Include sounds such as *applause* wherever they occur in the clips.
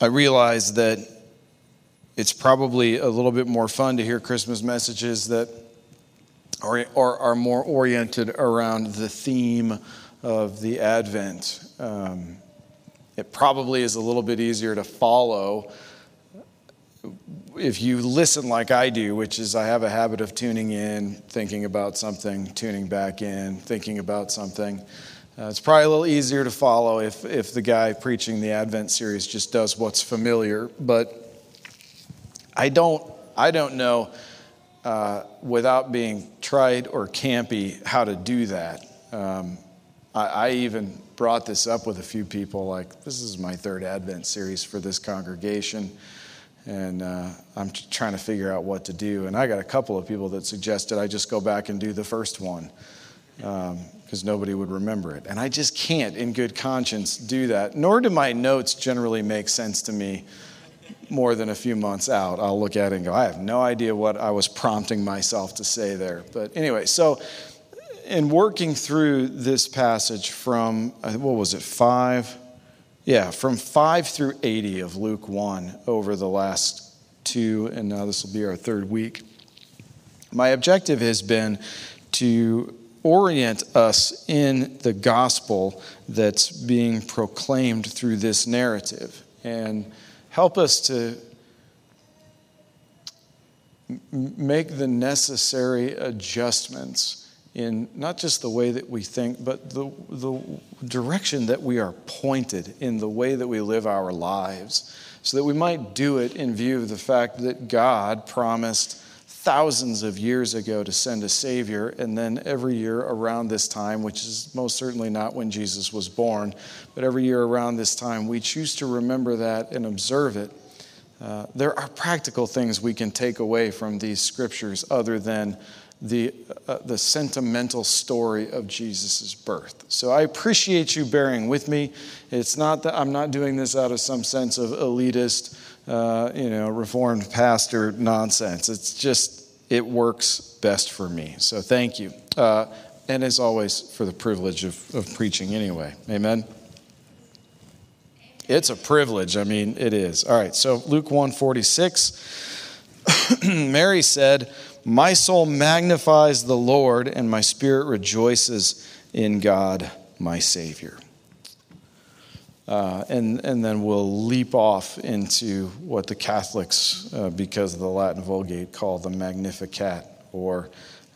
I realize that it's probably a little bit more fun to hear Christmas messages that are, are, are more oriented around the theme of the Advent. Um, it probably is a little bit easier to follow if you listen like I do, which is I have a habit of tuning in, thinking about something, tuning back in, thinking about something. Uh, it's probably a little easier to follow if, if the guy preaching the Advent series just does what's familiar. But I don't, I don't know, uh, without being trite or campy, how to do that. Um, I, I even brought this up with a few people like, this is my third Advent series for this congregation and uh, I'm trying to figure out what to do. And I got a couple of people that suggested I just go back and do the first one because nobody would remember it. And I just can't, in good conscience, do that. Nor do my notes generally make sense to me more than a few months out. I'll look at it and go, I have no idea what I was prompting myself to say there. But anyway, so in working through this passage from, uh, what was it, five? Yeah, from 5 through 80 of Luke 1 over the last two, and now this will be our third week. My objective has been to orient us in the gospel that's being proclaimed through this narrative. And help us to make the necessary adjustments in not just the way that we think, but the, the direction that we are pointed in the way that we live our lives, so that we might do it in view of the fact that God promised thousands of years ago to send a Savior, and then every year around this time, which is most certainly not when Jesus was born, but every year around this time, we choose to remember that and observe it. Uh, there are practical things we can take away from these scriptures other than the, uh, the sentimental story of Jesus' birth. So I appreciate you bearing with me. It's not that I'm not doing this out of some sense of elitist, uh, you know, reformed pastor nonsense. It's just, it works best for me. So thank you. Uh, and as always, for the privilege of, of preaching anyway. Amen. It's a privilege. I mean, it is. All right, so Luke 146. *clears throat* Mary said, my soul magnifies the Lord, and my spirit rejoices in God, my Savior. Uh, and, and then we'll leap off into what the Catholics, uh, because of the Latin Vulgate, call the Magnificat, or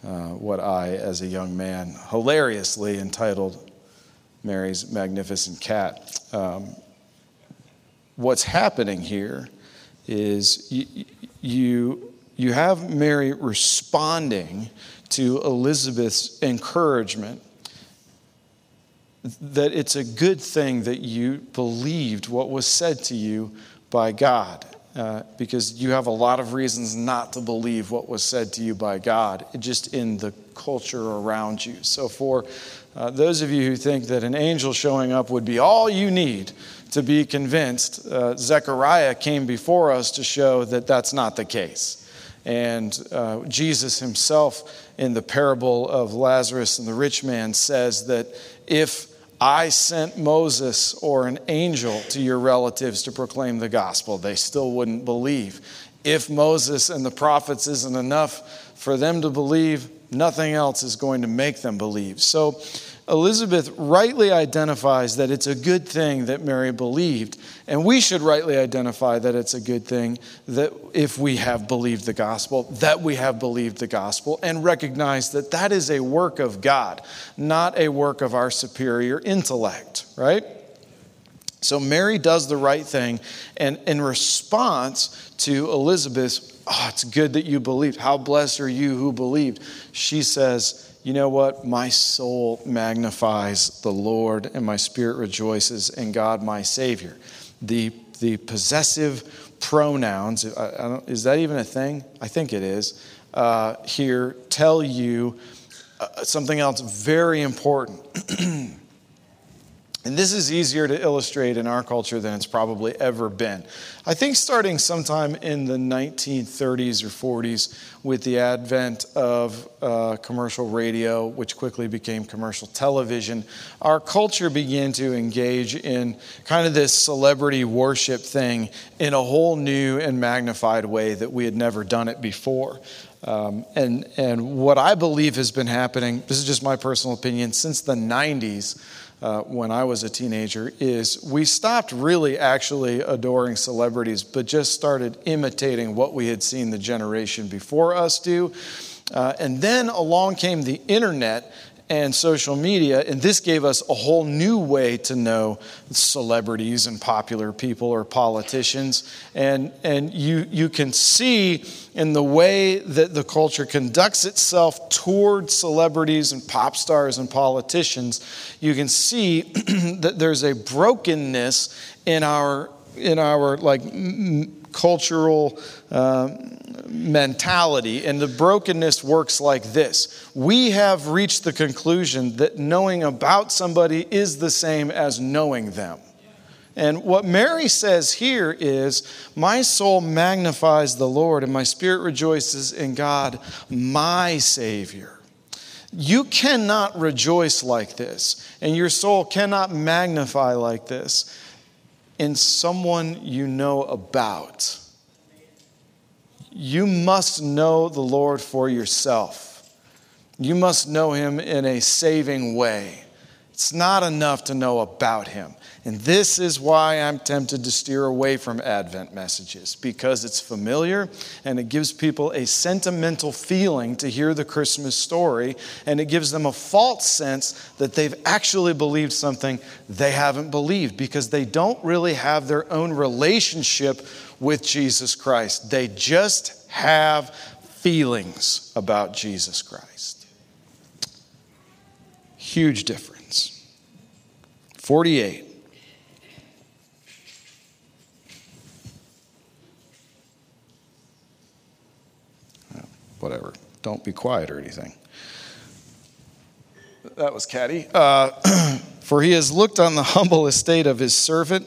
uh, what I, as a young man, hilariously entitled Mary's Magnificent Cat. Um, what's happening here is you, you you have Mary responding to Elizabeth's encouragement that it's a good thing that you believed what was said to you by God. Uh, because you have a lot of reasons not to believe what was said to you by God, just in the culture around you. So, for uh, those of you who think that an angel showing up would be all you need to be convinced, uh, Zechariah came before us to show that that's not the case. And uh, Jesus himself, in the parable of Lazarus and the rich man, says that if I sent Moses or an angel to your relatives to proclaim the gospel, they still wouldn't believe. If Moses and the prophets isn't enough for them to believe, nothing else is going to make them believe. So, Elizabeth rightly identifies that it's a good thing that Mary believed, and we should rightly identify that it's a good thing that if we have believed the gospel, that we have believed the gospel, and recognize that that is a work of God, not a work of our superior intellect, right? So Mary does the right thing, and in response to Elizabeth's, oh, it's good that you believed. How blessed are you who believed? She says, you know what? My soul magnifies the Lord, and my spirit rejoices in God, my Savior. The, the possessive pronouns, is that even a thing? I think it is. Uh, here tell you uh, something else very important. *clears throat* And this is easier to illustrate in our culture than it's probably ever been. I think starting sometime in the 1930s or 40s with the advent of uh, commercial radio, which quickly became commercial television, our culture began to engage in kind of this celebrity worship thing in a whole new and magnified way that we had never done it before. Um, and, and what I believe has been happening, this is just my personal opinion, since the 90s uh, when I was a teenager is we stopped really actually adoring celebrities, but just started imitating what we had seen the generation before us do. Uh, and then along came the internet and social media, and this gave us a whole new way to know celebrities and popular people or politicians. And, and you, you can see in the way that the culture conducts itself toward celebrities and pop stars and politicians, you can see *clears throat* that there's a brokenness in our in our like m- cultural uh, mentality, and the brokenness works like this. We have reached the conclusion that knowing about somebody is the same as knowing them. And what Mary says here is, My soul magnifies the Lord, and my spirit rejoices in God, my Savior. You cannot rejoice like this, and your soul cannot magnify like this in someone you know about. You must know the Lord for yourself. You must know him in a saving way. It's not enough to know about him. And this is why I'm tempted to steer away from Advent messages because it's familiar and it gives people a sentimental feeling to hear the Christmas story and it gives them a false sense that they've actually believed something they haven't believed because they don't really have their own relationship with Jesus Christ. They just have feelings about Jesus Christ. Huge difference. 48. whatever. Don't be quiet or anything. That was catty. Uh, *clears throat* For he has looked on the *laughs* humble estate of his servant.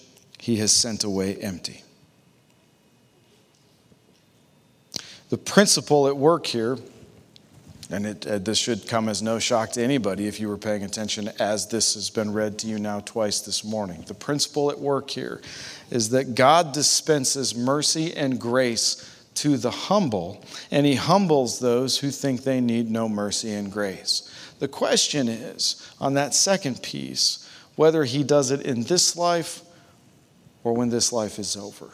he has sent away empty. The principle at work here and it, uh, this should come as no shock to anybody if you were paying attention as this has been read to you now twice this morning. The principle at work here is that God dispenses mercy and grace to the humble, and He humbles those who think they need no mercy and grace. The question is on that second piece whether He does it in this life or when this life is over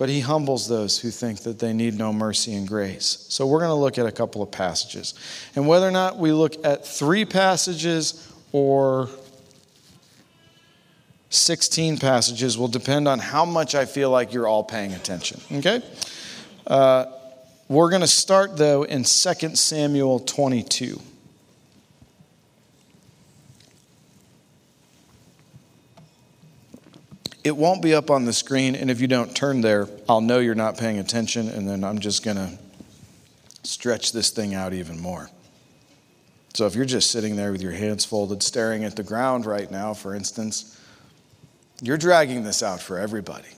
but he humbles those who think that they need no mercy and grace. So we're going to look at a couple of passages. And whether or not we look at three passages or 16 passages will depend on how much I feel like you're all paying attention. Okay? Uh, we're going to start, though, in 2 Samuel 22. It won't be up on the screen, and if you don't turn there, I'll know you're not paying attention, and then I'm just going to stretch this thing out even more. So if you're just sitting there with your hands folded, staring at the ground right now, for instance, you're dragging this out for everybody.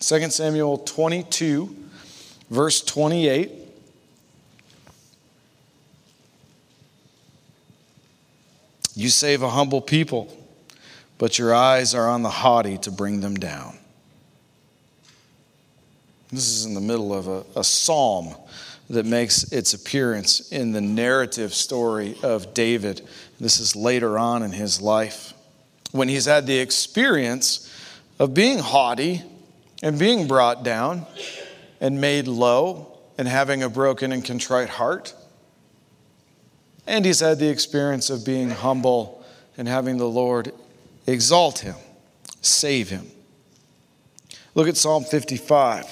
2 Samuel 22, verse 28. You save a humble people but your eyes are on the haughty to bring them down. This is in the middle of a, a psalm that makes its appearance in the narrative story of David. This is later on in his life when he's had the experience of being haughty and being brought down and made low and having a broken and contrite heart. And he's had the experience of being humble and having the Lord exalt him, save him. Look at Psalm 55,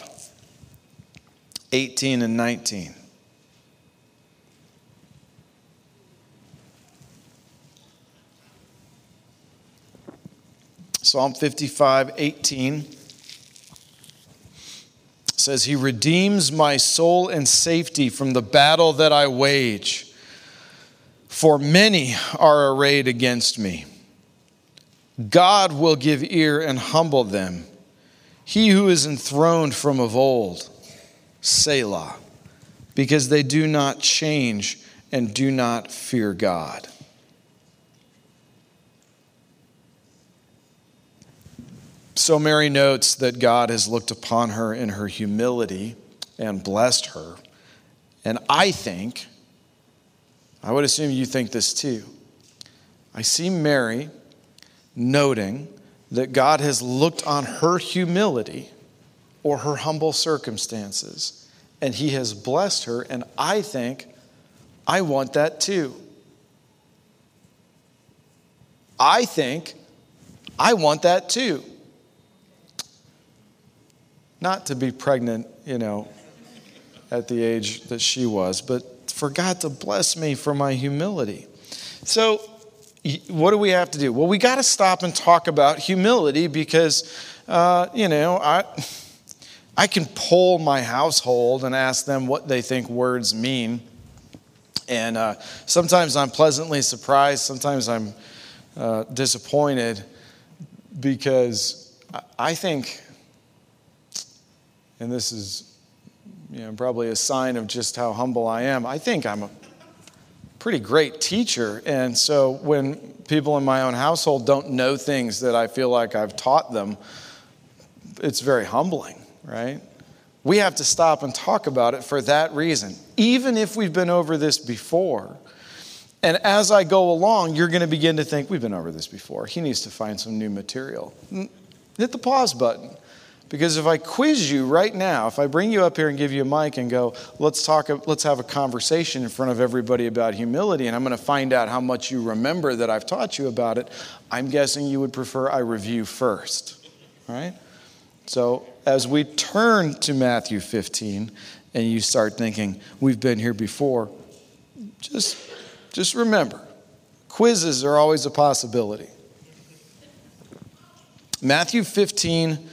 18 and 19. Psalm 55, 18 says, He redeems my soul and safety from the battle that I wage. For many are arrayed against me. God will give ear and humble them. He who is enthroned from of old, Selah, because they do not change and do not fear God. So Mary notes that God has looked upon her in her humility and blessed her. And I think, I would assume you think this too. I see Mary noting that God has looked on her humility or her humble circumstances and he has blessed her. And I think I want that too. I think I want that too. Not to be pregnant, you know, at the age that she was, but for God to bless me for my humility. So, what do we have to do? Well, we got to stop and talk about humility because, uh, you know, I. I can poll my household and ask them what they think words mean. And uh, sometimes I'm pleasantly surprised, sometimes I'm uh, disappointed because I think and this is you know, probably a sign of just how humble I am. I think I'm a pretty great teacher. And so when people in my own household don't know things that I feel like I've taught them, it's very humbling, right? We have to stop and talk about it for that reason. Even if we've been over this before, and as I go along, you're going to begin to think, we've been over this before. He needs to find some new material. Hit the pause button. Because if I quiz you right now, if I bring you up here and give you a mic and go, let's talk, let's have a conversation in front of everybody about humility, and I'm going to find out how much you remember that I've taught you about it, I'm guessing you would prefer I review first, right? So as we turn to Matthew 15 and you start thinking, we've been here before, just, just remember, quizzes are always a possibility. Matthew 15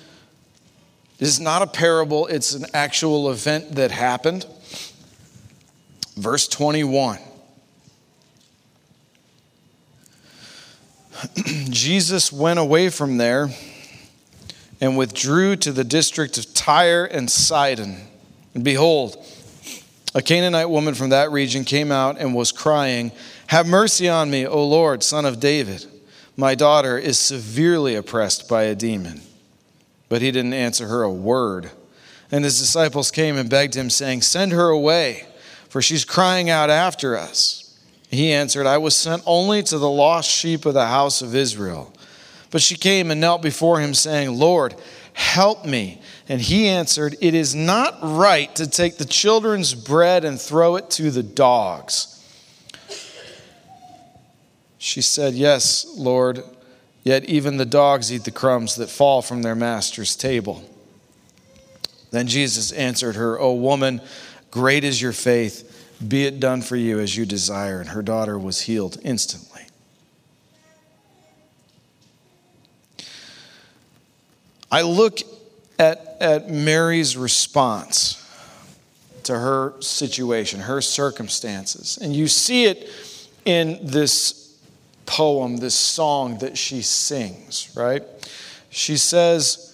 this is not a parable, it's an actual event that happened. Verse 21. *clears throat* Jesus went away from there and withdrew to the district of Tyre and Sidon. And behold, a Canaanite woman from that region came out and was crying, Have mercy on me, O Lord, son of David. My daughter is severely oppressed by a demon. But he didn't answer her a word. And his disciples came and begged him, saying, Send her away, for she's crying out after us. He answered, I was sent only to the lost sheep of the house of Israel. But she came and knelt before him, saying, Lord, help me. And he answered, It is not right to take the children's bread and throw it to the dogs. She said, Yes, Lord. Yet even the dogs eat the crumbs that fall from their master's table. Then Jesus answered her, O woman, great is your faith. Be it done for you as you desire. And her daughter was healed instantly. I look at, at Mary's response to her situation, her circumstances, and you see it in this poem, this song that she sings, right? She says,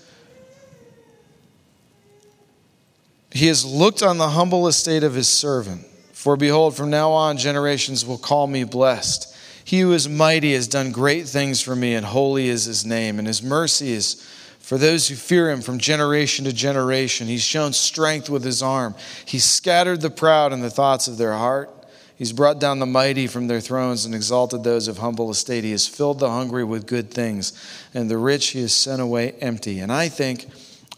He has looked on the humble estate of his servant. For behold, from now on, generations will call me blessed. He who is mighty has done great things for me, and holy is his name, and his mercy is for those who fear him from generation to generation. He's shown strength with his arm. He's scattered the proud in the thoughts of their heart. He's brought down the mighty from their thrones and exalted those of humble estate. He has filled the hungry with good things, and the rich he has sent away empty. And I think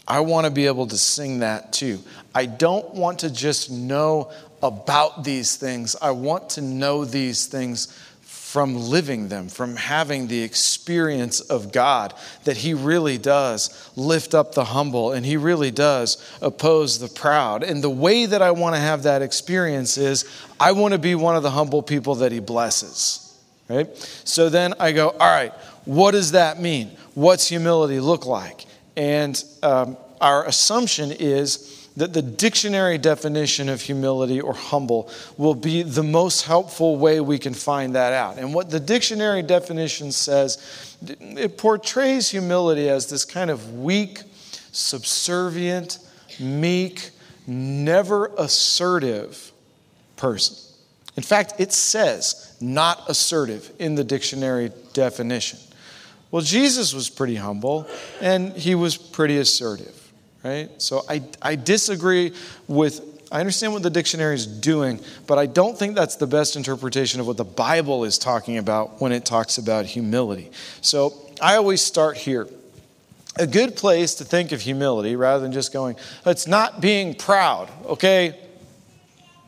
I want to be able to sing that too. I don't want to just know about these things. I want to know these things from living them, from having the experience of God, that He really does lift up the humble and He really does oppose the proud. And the way that I want to have that experience is I want to be one of the humble people that He blesses. Right? So then I go, all right, what does that mean? What's humility look like? And um, our assumption is that the dictionary definition of humility or humble will be the most helpful way we can find that out. And what the dictionary definition says, it portrays humility as this kind of weak, subservient, meek, never assertive person. In fact, it says not assertive in the dictionary definition. Well, Jesus was pretty humble and he was pretty assertive right? So I, I disagree with, I understand what the dictionary is doing, but I don't think that's the best interpretation of what the Bible is talking about when it talks about humility. So I always start here. A good place to think of humility rather than just going, it's not being proud, okay?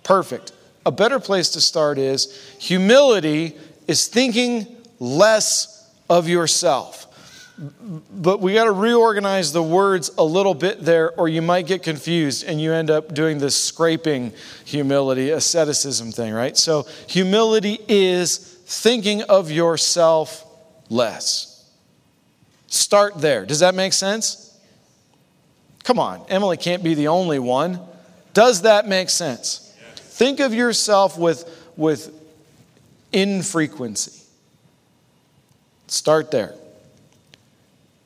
Perfect. A better place to start is humility is thinking less of yourself but we got to reorganize the words a little bit there, or you might get confused and you end up doing this scraping humility, asceticism thing, right? So, humility is thinking of yourself less. Start there. Does that make sense? Come on, Emily can't be the only one. Does that make sense? Think of yourself with, with infrequency. Start there.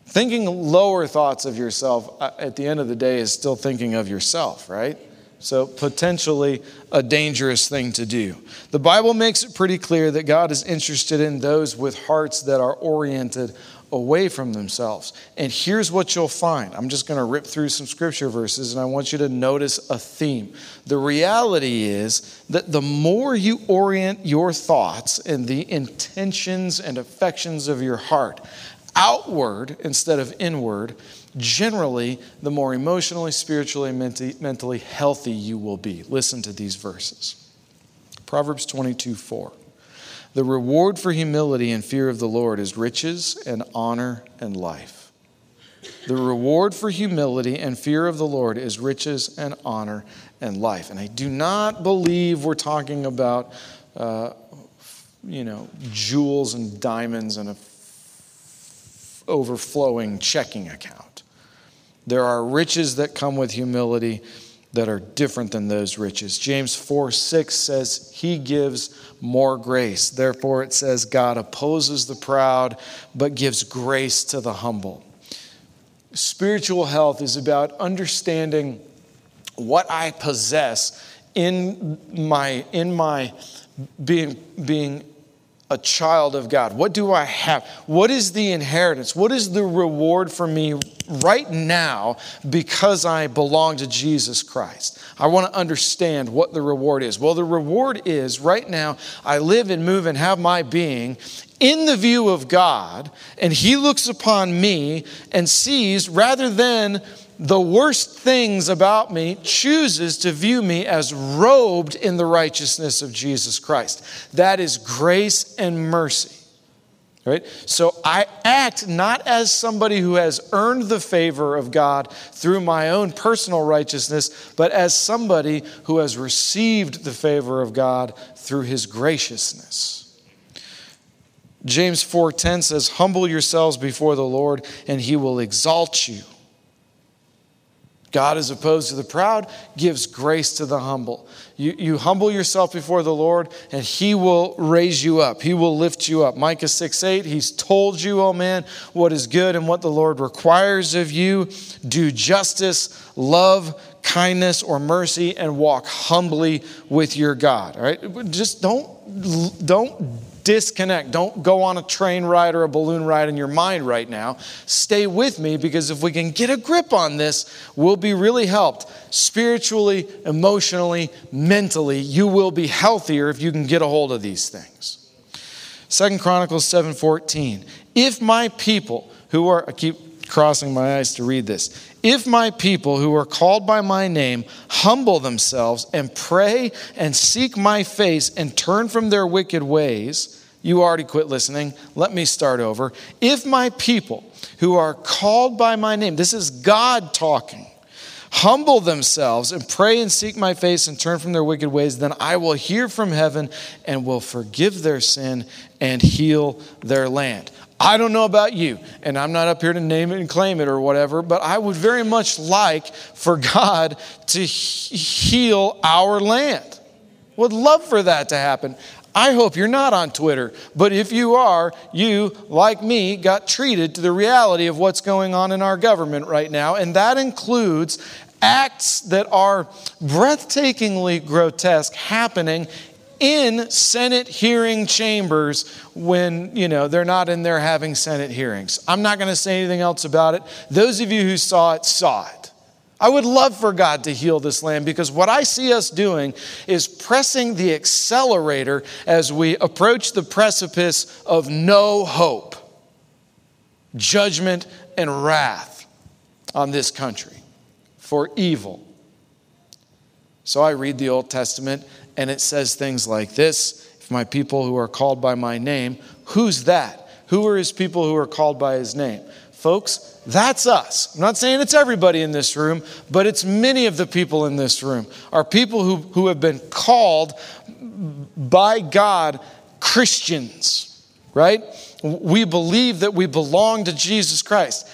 Thinking lower thoughts of yourself uh, at the end of the day is still thinking of yourself, right? So, potentially a dangerous thing to do. The Bible makes it pretty clear that God is interested in those with hearts that are oriented away from themselves. And here's what you'll find. I'm just going to rip through some scripture verses and I want you to notice a theme. The reality is that the more you orient your thoughts and the intentions and affections of your heart outward instead of inward, generally, the more emotionally, spiritually, mentally healthy you will be. Listen to these verses Proverbs 22 4. The reward for humility and fear of the Lord is riches and honor and life. The reward for humility and fear of the Lord is riches and honor and life. And I do not believe we're talking about, uh, you know, jewels and diamonds and a overflowing checking account. There are riches that come with humility that are different than those riches. James 4 6 says, He gives more grace. Therefore, it says, God opposes the proud, but gives grace to the humble. Spiritual health is about understanding what I possess in my, in my being, being a child of God? What do I have? What is the inheritance? What is the reward for me right now because I belong to Jesus Christ? I want to understand what the reward is. Well, the reward is right now, I live and move and have my being in the view of God, and He looks upon me and sees rather than the worst things about me, chooses to view me as robed in the righteousness of Jesus Christ. That is grace and mercy. Right? So I act not as somebody who has earned the favor of God through my own personal righteousness, but as somebody who has received the favor of God through his graciousness. James 4:10 says, "Humble yourselves before the Lord, and he will exalt you." God is opposed to the proud, gives grace to the humble. You, you humble yourself before the Lord, and He will raise you up. He will lift you up. Micah 6 8, He's told you, oh man, what is good and what the Lord requires of you. Do justice, love, kindness, or mercy, and walk humbly with your God. All right? Just don't, don't disconnect. Don't go on a train ride or a balloon ride in your mind right now. Stay with me because if we can get a grip on this, we'll be really helped. Spiritually, emotionally, mentally, you will be healthier if you can get a hold of these things. Second Chronicles 7:14. If my people who are I keep crossing my eyes to read this. If my people who are called by my name humble themselves and pray and seek my face and turn from their wicked ways, you already quit listening. Let me start over. If my people who are called by my name, this is God talking, humble themselves and pray and seek my face and turn from their wicked ways, then I will hear from heaven and will forgive their sin and heal their land. I don't know about you, and I'm not up here to name it and claim it or whatever, but I would very much like for God to heal our land. Would love for that to happen. I hope you're not on Twitter, but if you are, you, like me, got treated to the reality of what's going on in our government right now, and that includes acts that are breathtakingly grotesque happening in Senate hearing chambers when, you know, they're not in there having Senate hearings. I'm not going to say anything else about it. Those of you who saw it, saw it. I would love for God to heal this land because what I see us doing is pressing the accelerator as we approach the precipice of no hope, judgment, and wrath on this country for evil. So I read the Old Testament and it says things like this If my people who are called by my name, who's that? Who are his people who are called by his name? Folks, that's us. I'm not saying it's everybody in this room, but it's many of the people in this room are people who, who have been called by God Christians, right? We believe that we belong to Jesus Christ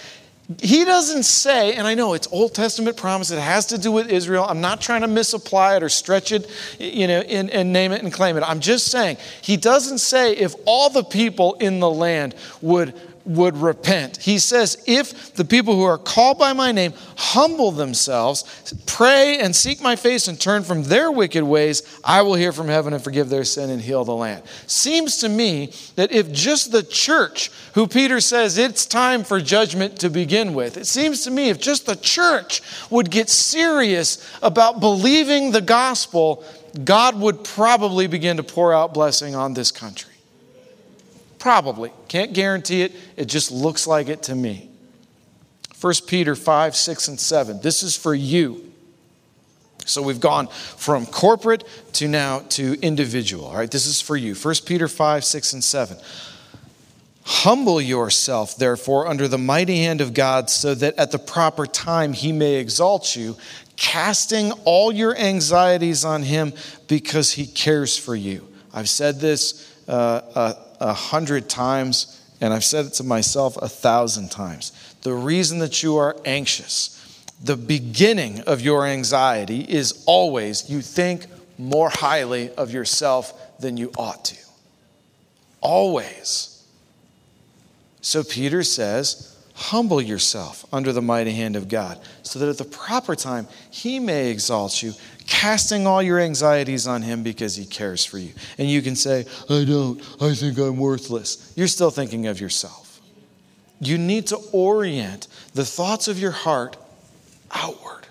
he doesn't say, and I know it's Old Testament promise, it has to do with Israel. I'm not trying to misapply it or stretch it, you know, and, and name it and claim it. I'm just saying, he doesn't say if all the people in the land would would repent. He says, If the people who are called by my name humble themselves, pray and seek my face and turn from their wicked ways, I will hear from heaven and forgive their sin and heal the land. Seems to me that if just the church, who Peter says it's time for judgment to begin with, it seems to me if just the church would get serious about believing the gospel, God would probably begin to pour out blessing on this country. Probably. Can't guarantee it. It just looks like it to me. 1 Peter 5, 6, and 7. This is for you. So we've gone from corporate to now to individual. All right, this is for you. 1 Peter 5, 6, and 7. Humble yourself, therefore, under the mighty hand of God, so that at the proper time he may exalt you, casting all your anxieties on him because he cares for you. I've said this uh, uh, a hundred times, and I've said it to myself a thousand times. The reason that you are anxious, the beginning of your anxiety is always you think more highly of yourself than you ought to. Always. So Peter says, Humble yourself under the mighty hand of God, so that at the proper time he may exalt you, casting all your anxieties on him because he cares for you. And you can say, I don't, I think I'm worthless. You're still thinking of yourself. You need to orient the thoughts of your heart outward.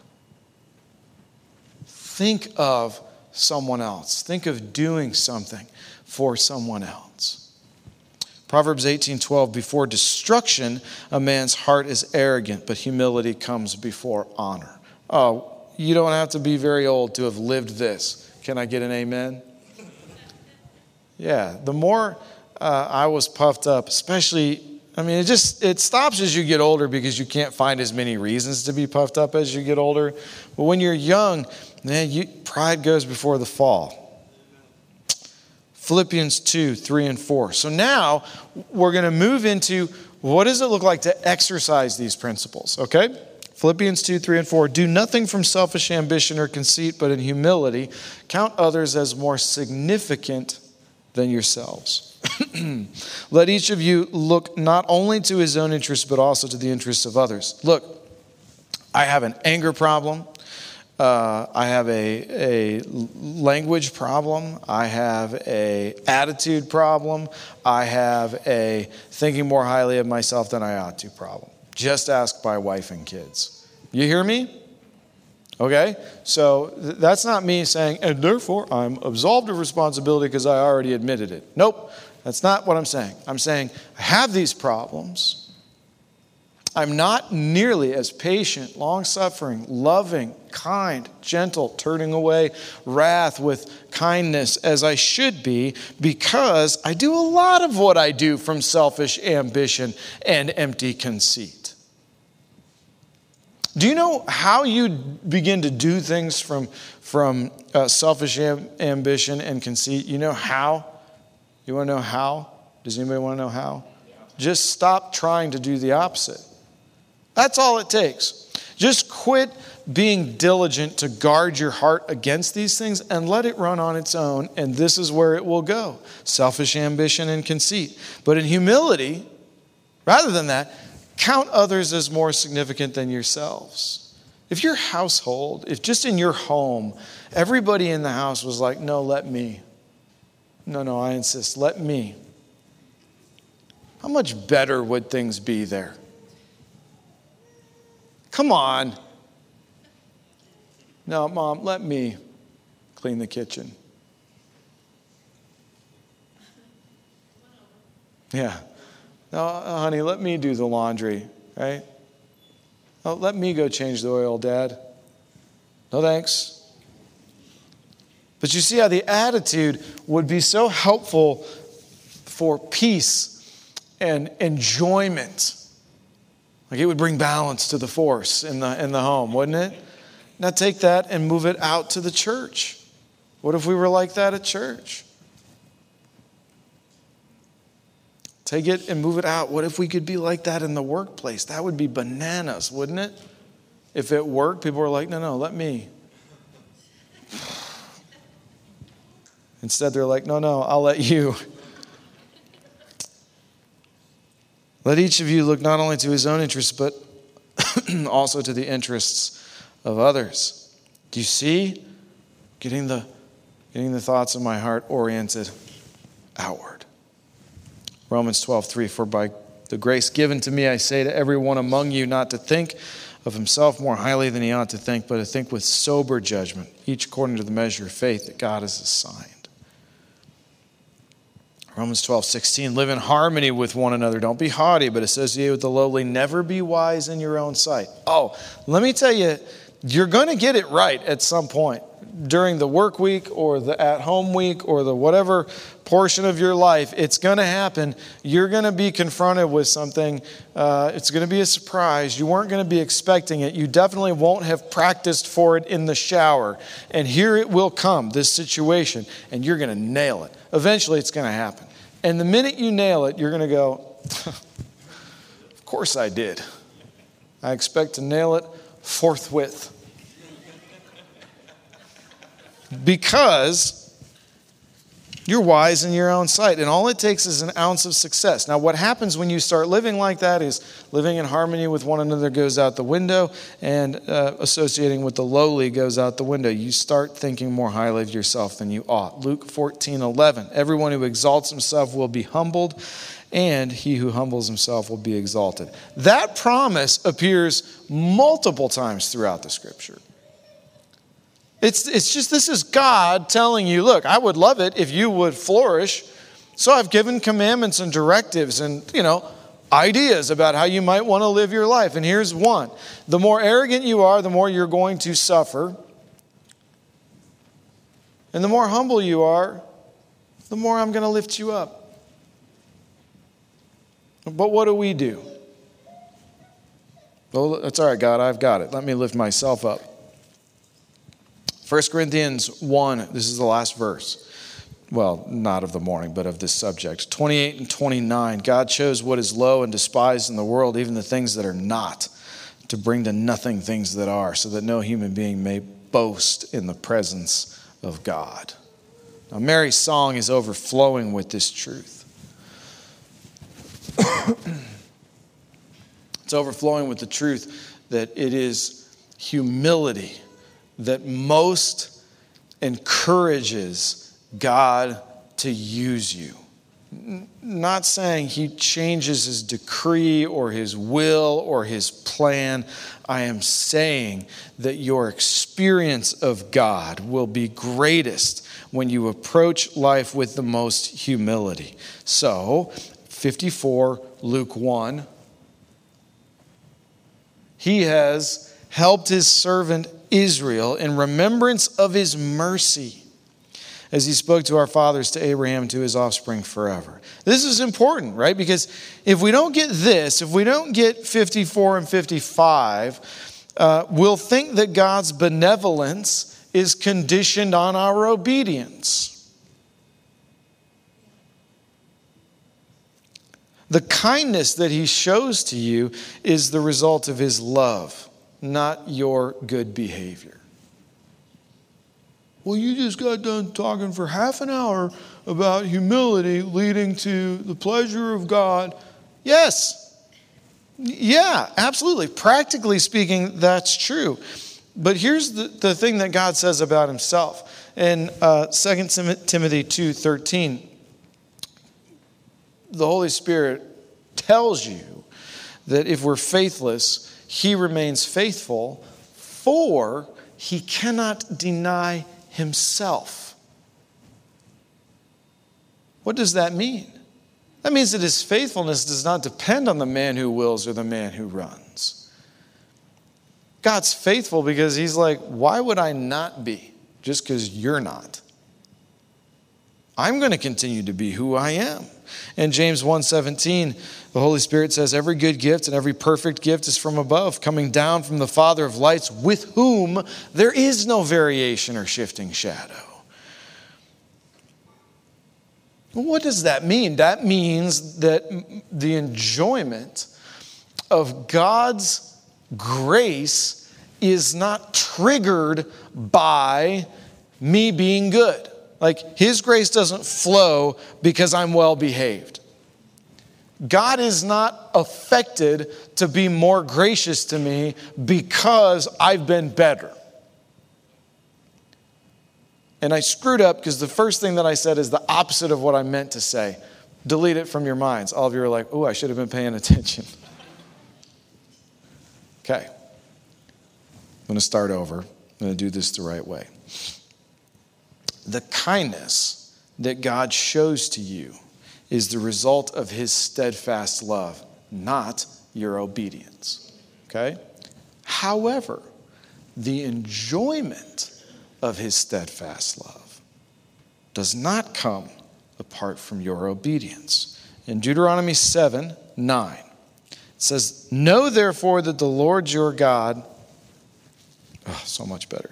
Think of someone else, think of doing something for someone else. Proverbs 18:12 before destruction a man's heart is arrogant but humility comes before honor. Oh, you don't have to be very old to have lived this. Can I get an amen? Yeah, the more uh, I was puffed up, especially, I mean, it just it stops as you get older because you can't find as many reasons to be puffed up as you get older. But when you're young, man, you, pride goes before the fall. Philippians 2, 3, and 4. So now we're going to move into what does it look like to exercise these principles, okay? Philippians 2, 3, and 4. Do nothing from selfish ambition or conceit, but in humility, count others as more significant than yourselves. *clears throat* Let each of you look not only to his own interests, but also to the interests of others. Look, I have an anger problem. Uh, I have a, a language problem. I have a attitude problem. I have a thinking more highly of myself than I ought to problem. Just ask my wife and kids. You hear me? Okay? So th- that's not me saying, and therefore I'm absolved of responsibility because I already admitted it. Nope, that's not what I'm saying. I'm saying I have these problems. I'm not nearly as patient, long suffering, loving, kind, gentle, turning away wrath with kindness as I should be because I do a lot of what I do from selfish ambition and empty conceit. Do you know how you begin to do things from, from uh, selfish am- ambition and conceit? You know how? You want to know how? Does anybody want to know how? Just stop trying to do the opposite. That's all it takes. Just quit being diligent to guard your heart against these things and let it run on its own, and this is where it will go selfish ambition and conceit. But in humility, rather than that, count others as more significant than yourselves. If your household, if just in your home, everybody in the house was like, no, let me. No, no, I insist, let me. How much better would things be there? Come on. No, mom, let me clean the kitchen. Yeah. No, honey, let me do the laundry, right? Oh, let me go change the oil, Dad. No thanks. But you see how the attitude would be so helpful for peace and enjoyment like it would bring balance to the force in the, in the home, wouldn't it? Now take that and move it out to the church. What if we were like that at church? Take it and move it out. What if we could be like that in the workplace? That would be bananas, wouldn't it? If it worked, people were like, no, no, let me. Instead, they're like, no, no, I'll let you. Let each of you look not only to his own interests, but *clears throat* also to the interests of others. Do you see? Getting the, getting the thoughts of my heart oriented outward. Romans 12, 3 For by the grace given to me, I say to everyone among you not to think of himself more highly than he ought to think, but to think with sober judgment, each according to the measure of faith that God has assigned. Romans 12, 16, live in harmony with one another. Don't be haughty, but associate with the lowly. Never be wise in your own sight. Oh, let me tell you, you're going to get it right at some point during the work week or the at home week or the whatever portion of your life. It's going to happen. You're going to be confronted with something. Uh, it's going to be a surprise. You weren't going to be expecting it. You definitely won't have practiced for it in the shower. And here it will come, this situation, and you're going to nail it. Eventually, it's going to happen. And the minute you nail it, you're going to go, *laughs* Of course I did. I expect to nail it forthwith. Because you're wise in your own sight, and all it takes is an ounce of success. Now, what happens when you start living like that is living in harmony with one another goes out the window, and uh, associating with the lowly goes out the window. You start thinking more highly of yourself than you ought. Luke 14 11. Everyone who exalts himself will be humbled, and he who humbles himself will be exalted. That promise appears multiple times throughout the scripture. It's, it's just this is God telling you, look, I would love it if you would flourish. So I've given commandments and directives and, you know, ideas about how you might want to live your life. And here's one the more arrogant you are, the more you're going to suffer. And the more humble you are, the more I'm going to lift you up. But what do we do? Well, that's all right, God, I've got it. Let me lift myself up. 1 Corinthians 1, this is the last verse. Well, not of the morning, but of this subject. 28 and 29. God chose what is low and despised in the world, even the things that are not, to bring to nothing things that are, so that no human being may boast in the presence of God. Now, Mary's song is overflowing with this truth. *coughs* it's overflowing with the truth that it is humility that most encourages God to use you. Not saying he changes his decree or his will or his plan. I am saying that your experience of God will be greatest when you approach life with the most humility. So, 54, Luke 1. He has helped his servant Israel in remembrance of his mercy as he spoke to our fathers, to Abraham, to his offspring forever. This is important, right? Because if we don't get this, if we don't get 54 and 55, uh, we'll think that God's benevolence is conditioned on our obedience. The kindness that he shows to you is the result of his love, not your good behavior. Well, you just got done talking for half an hour about humility leading to the pleasure of God. Yes. Yeah, absolutely. Practically speaking, that's true. But here's the, the thing that God says about himself. In uh, 2 Timothy 2.13, the Holy Spirit tells you that if we're faithless, he remains faithful, for he cannot deny himself. What does that mean? That means that his faithfulness does not depend on the man who wills or the man who runs. God's faithful because he's like, why would I not be just because you're not? I'm going to continue to be who I am. In James 1:17, the Holy Spirit says every good gift and every perfect gift is from above, coming down from the Father of lights, with whom there is no variation or shifting shadow. What does that mean? That means that the enjoyment of God's grace is not triggered by me being good. Like, His grace doesn't flow because I'm well behaved. God is not affected to be more gracious to me because I've been better. And I screwed up because the first thing that I said is the opposite of what I meant to say. Delete it from your minds. All of you are like, oh, I should have been paying attention. *laughs* okay. I'm going to start over. I'm going to do this the right way the kindness that God shows to you is the result of his steadfast love, not your obedience. Okay? However, the enjoyment of his steadfast love does not come apart from your obedience. In Deuteronomy 7 9, it says, Know therefore that the Lord your God, oh, so much better.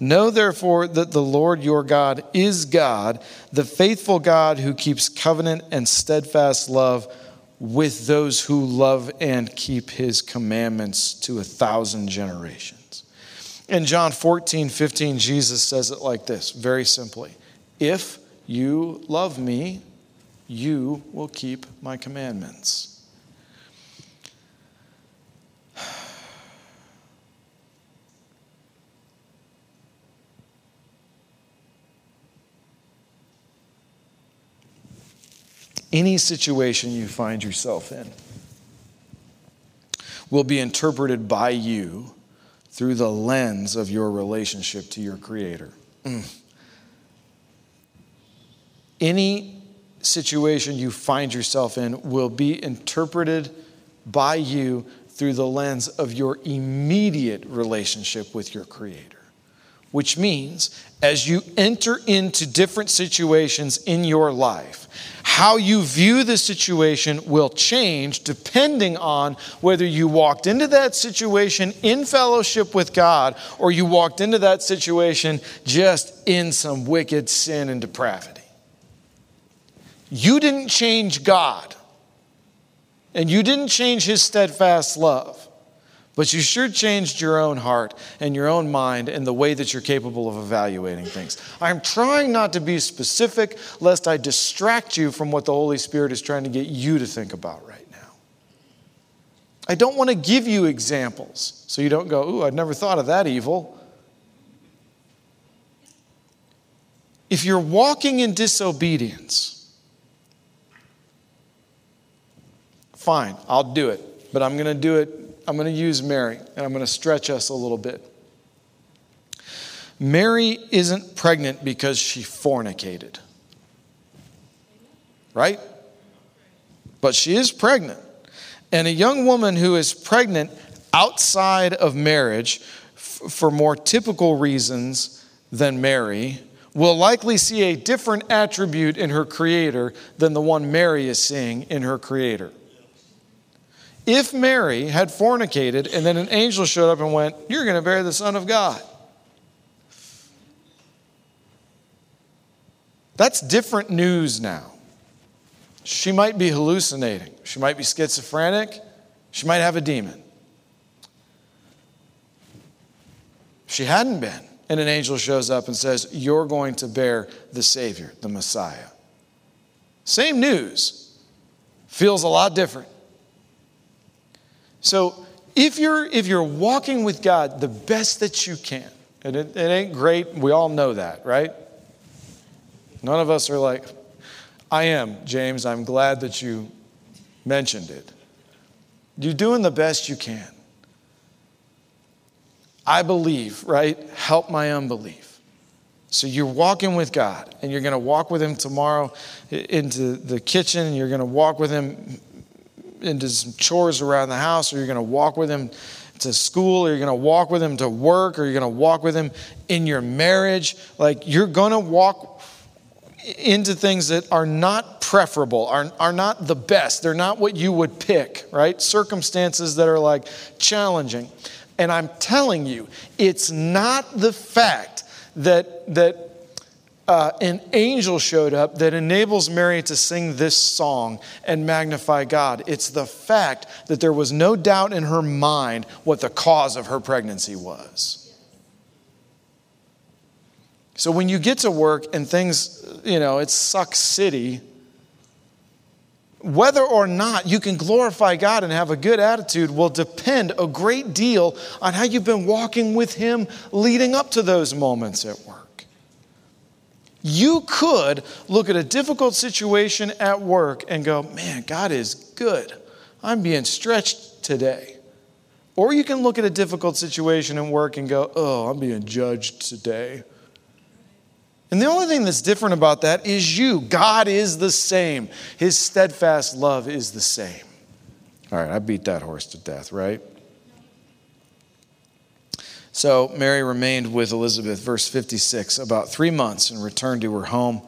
Know therefore that the Lord your God is God, the faithful God who keeps covenant and steadfast love with those who love and keep his commandments to a thousand generations. In John 14, 15, Jesus says it like this very simply If you love me, you will keep my commandments. Any situation you find yourself in will be interpreted by you through the lens of your relationship to your Creator. Mm. Any situation you find yourself in will be interpreted by you through the lens of your immediate relationship with your Creator. Which means, as you enter into different situations in your life, how you view the situation will change depending on whether you walked into that situation in fellowship with God or you walked into that situation just in some wicked sin and depravity. You didn't change God, and you didn't change His steadfast love. But you sure changed your own heart and your own mind and the way that you're capable of evaluating things. I'm trying not to be specific lest I distract you from what the Holy Spirit is trying to get you to think about right now. I don't want to give you examples so you don't go, ooh, I'd never thought of that evil. If you're walking in disobedience, fine, I'll do it, but I'm going to do it I'm going to use Mary and I'm going to stretch us a little bit. Mary isn't pregnant because she fornicated, right? But she is pregnant. And a young woman who is pregnant outside of marriage f- for more typical reasons than Mary will likely see a different attribute in her creator than the one Mary is seeing in her creator. If Mary had fornicated and then an angel showed up and went, You're going to bear the Son of God. That's different news now. She might be hallucinating. She might be schizophrenic. She might have a demon. She hadn't been. And an angel shows up and says, You're going to bear the Savior, the Messiah. Same news, feels a lot different. So if you're if you're walking with God the best that you can, and it, it ain't great, we all know that, right? None of us are like, I am, James, I'm glad that you mentioned it. You're doing the best you can. I believe, right? Help my unbelief. So you're walking with God, and you're going to walk with Him tomorrow into the kitchen, you're going to walk with Him into some chores around the house, or you're going to walk with him to school, or you're going to walk with him to work, or you're going to walk with him in your marriage. Like you're going to walk into things that are not preferable, are, are not the best. They're not what you would pick, right? Circumstances that are like challenging. And I'm telling you, it's not the fact that, that uh, an angel showed up that enables Mary to sing this song and magnify God. It's the fact that there was no doubt in her mind what the cause of her pregnancy was. So when you get to work and things, you know, it sucks city, whether or not you can glorify God and have a good attitude will depend a great deal on how you've been walking with Him leading up to those moments at work. You could look at a difficult situation at work and go, man, God is good. I'm being stretched today. Or you can look at a difficult situation at work and go, oh, I'm being judged today. And the only thing that's different about that is you. God is the same, His steadfast love is the same. All right, I beat that horse to death, right? So Mary remained with Elizabeth, verse 56, about three months and returned to her home.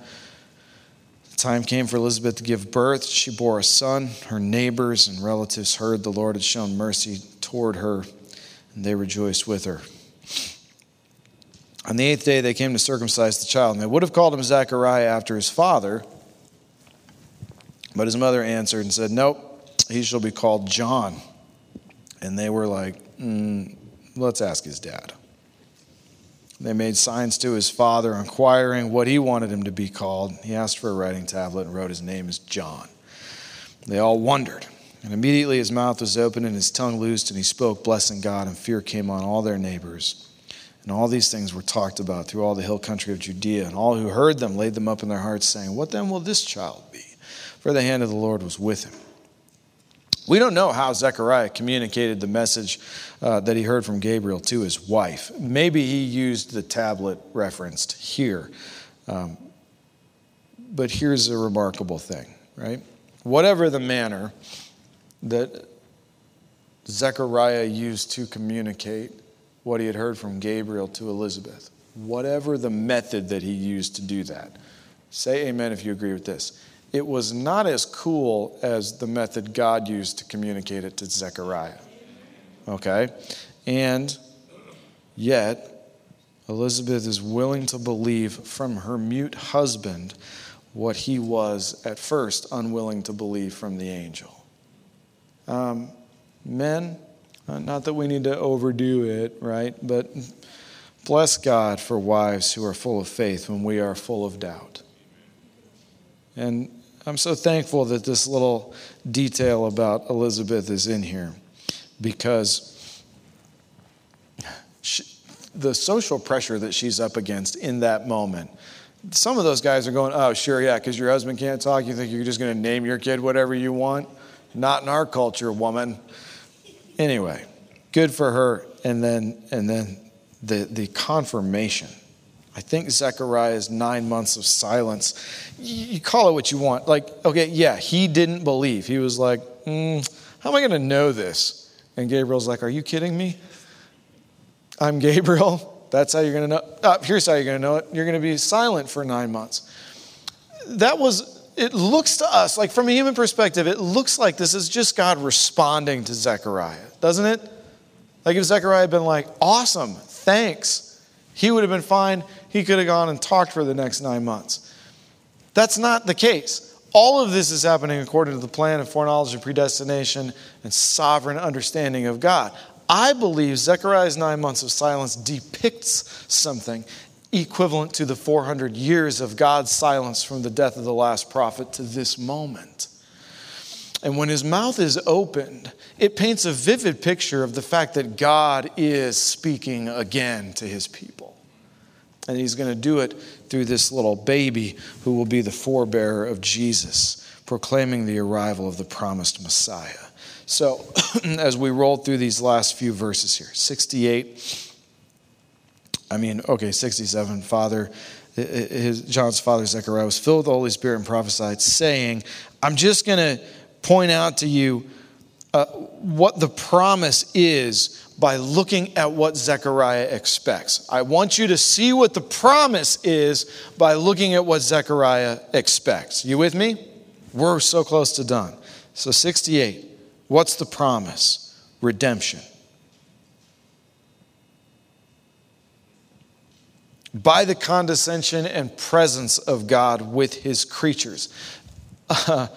The time came for Elizabeth to give birth. She bore a son. Her neighbors and relatives heard the Lord had shown mercy toward her, and they rejoiced with her. On the eighth day, they came to circumcise the child, and they would have called him Zechariah after his father. But his mother answered and said, Nope, he shall be called John. And they were like, mm, Let's ask his dad. They made signs to his father, inquiring what he wanted him to be called. He asked for a writing tablet and wrote his name as John. They all wondered. And immediately his mouth was opened and his tongue loosed, and he spoke, blessing God, and fear came on all their neighbors. And all these things were talked about through all the hill country of Judea, and all who heard them laid them up in their hearts, saying, What then will this child be? For the hand of the Lord was with him. We don't know how Zechariah communicated the message uh, that he heard from Gabriel to his wife. Maybe he used the tablet referenced here. Um, but here's a remarkable thing, right? Whatever the manner that Zechariah used to communicate what he had heard from Gabriel to Elizabeth, whatever the method that he used to do that, say amen if you agree with this it was not as cool as the method God used to communicate it to Zechariah. Okay? And yet, Elizabeth is willing to believe from her mute husband what he was at first unwilling to believe from the angel. Um, men, uh, not that we need to overdo it, right? But bless God for wives who are full of faith when we are full of doubt. And I'm so thankful that this little detail about Elizabeth is in here because she, the social pressure that she's up against in that moment. Some of those guys are going, oh, sure, yeah, because your husband can't talk. You think you're just going to name your kid whatever you want? Not in our culture, woman. Anyway, good for her. And then, and then the, the confirmation I think Zechariah's nine months of silence, you call it what you want. Like, okay, yeah, he didn't believe. He was like, mm, how am I going to know this? And Gabriel's like, Are you kidding me? I'm Gabriel. That's how you're going to know. Oh, here's how you're going to know it. You're going to be silent for nine months. That was, it looks to us, like from a human perspective, it looks like this is just God responding to Zechariah, doesn't it? Like if Zechariah had been like, Awesome, thanks, he would have been fine. He could have gone and talked for the next nine months. That's not the case. All of this is happening according to the plan of foreknowledge and predestination and sovereign understanding of God. I believe Zechariah's nine months of silence depicts something equivalent to the 400 years of God's silence from the death of the last prophet to this moment. And when his mouth is opened, it paints a vivid picture of the fact that God is speaking again to his people. And he's going to do it through this little baby who will be the forebearer of Jesus, proclaiming the arrival of the promised Messiah. So, *clears throat* as we roll through these last few verses here 68, I mean, okay, 67, Father, his, John's father Zechariah was filled with the Holy Spirit and prophesied, saying, I'm just going to point out to you uh, what the promise is by looking at what Zechariah expects. I want you to see what the promise is by looking at what Zechariah expects. You with me? We're so close to done. So, 68. What's the promise? Redemption. By the condescension and presence of God with his creatures. Uh, *laughs*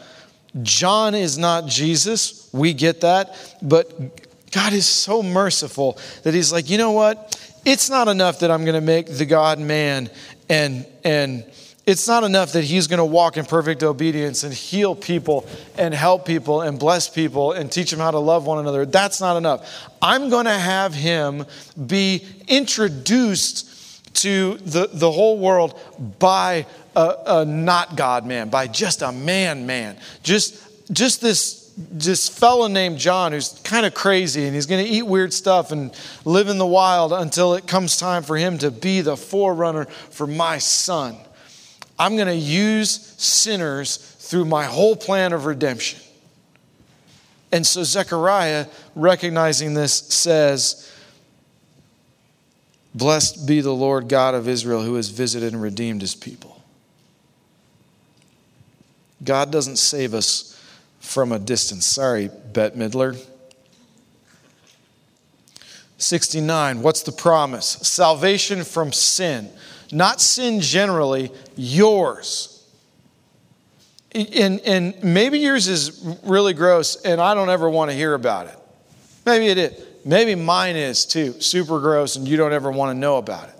John is not Jesus. We get that. But God is so merciful that he's like, you know what? It's not enough that I'm going to make the God man and, and, it's not enough that he's going to walk in perfect obedience and heal people and help people and bless people and teach them how to love one another. That's not enough. I'm going to have him be introduced to the, the whole world by a, a not God man, by just a man man. Just, just this this fellow named John who's kind of crazy and he's going to eat weird stuff and live in the wild until it comes time for him to be the forerunner for my son. I'm going to use sinners through my whole plan of redemption. And so Zechariah, recognizing this, says, Blessed be the Lord God of Israel who has visited and redeemed his people. God doesn't save us from a distance. Sorry, Bette Midler. 69, what's the promise? Salvation from sin not sin generally, yours. And, and maybe yours is really gross and I don't ever want to hear about it. Maybe it is. Maybe mine is too, super gross, and you don't ever want to know about it.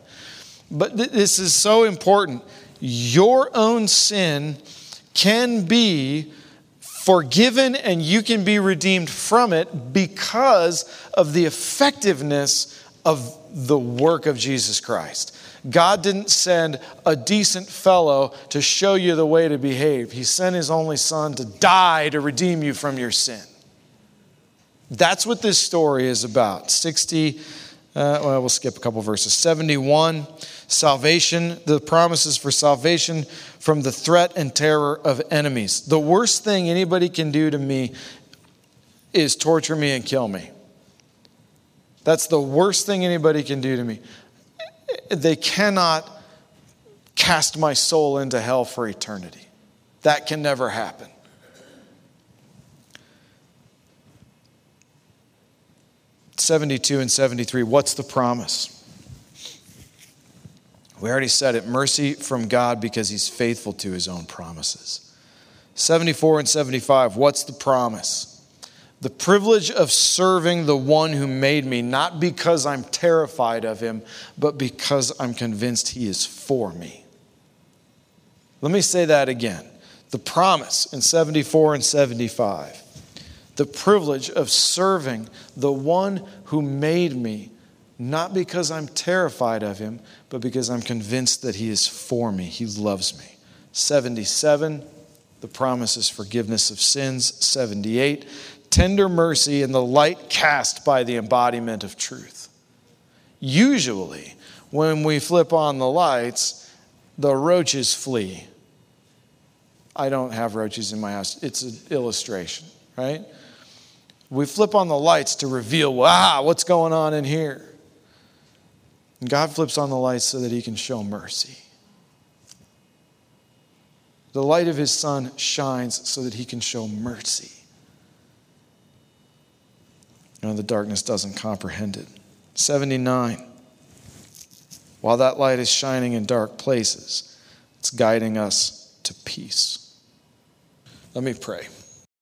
But th- this is so important. Your own sin can be forgiven and you can be redeemed from it because of the effectiveness of the work of Jesus Christ. God didn't send a decent fellow to show you the way to behave. He sent his only son to die to redeem you from your sin. That's what this story is about. 60, uh, well, we'll skip a couple verses. 71, salvation, the promises for salvation from the threat and terror of enemies. The worst thing anybody can do to me is torture me and kill me. That's the worst thing anybody can do to me they cannot cast my soul into hell for eternity. That can never happen. Seventy-two and seventy-three. What's the promise? We already said it mercy from God because he's faithful to his own promises. 74 and 75. What's the promise? the privilege of serving the one who made me, not because I'm terrified of him, but because I'm convinced he is for me. Let me say that again. The promise in 74 and 75, the privilege of serving the one who made me, not because I'm terrified of him, but because I'm convinced that he is for me. He loves me. 77, the promise is forgiveness of sins. 78, tender mercy, and the light cast by the embodiment of truth. Usually, when we flip on the lights, the roaches flee. I don't have roaches in my house, it's an illustration, right? We flip on the lights to reveal, wow, what's going on in here? And God flips on the lights so that he can show mercy. The light of his son shines so that he can show mercy. And the darkness doesn't comprehend it. 79. While that light is shining in dark places, it's guiding us to peace. Let me pray.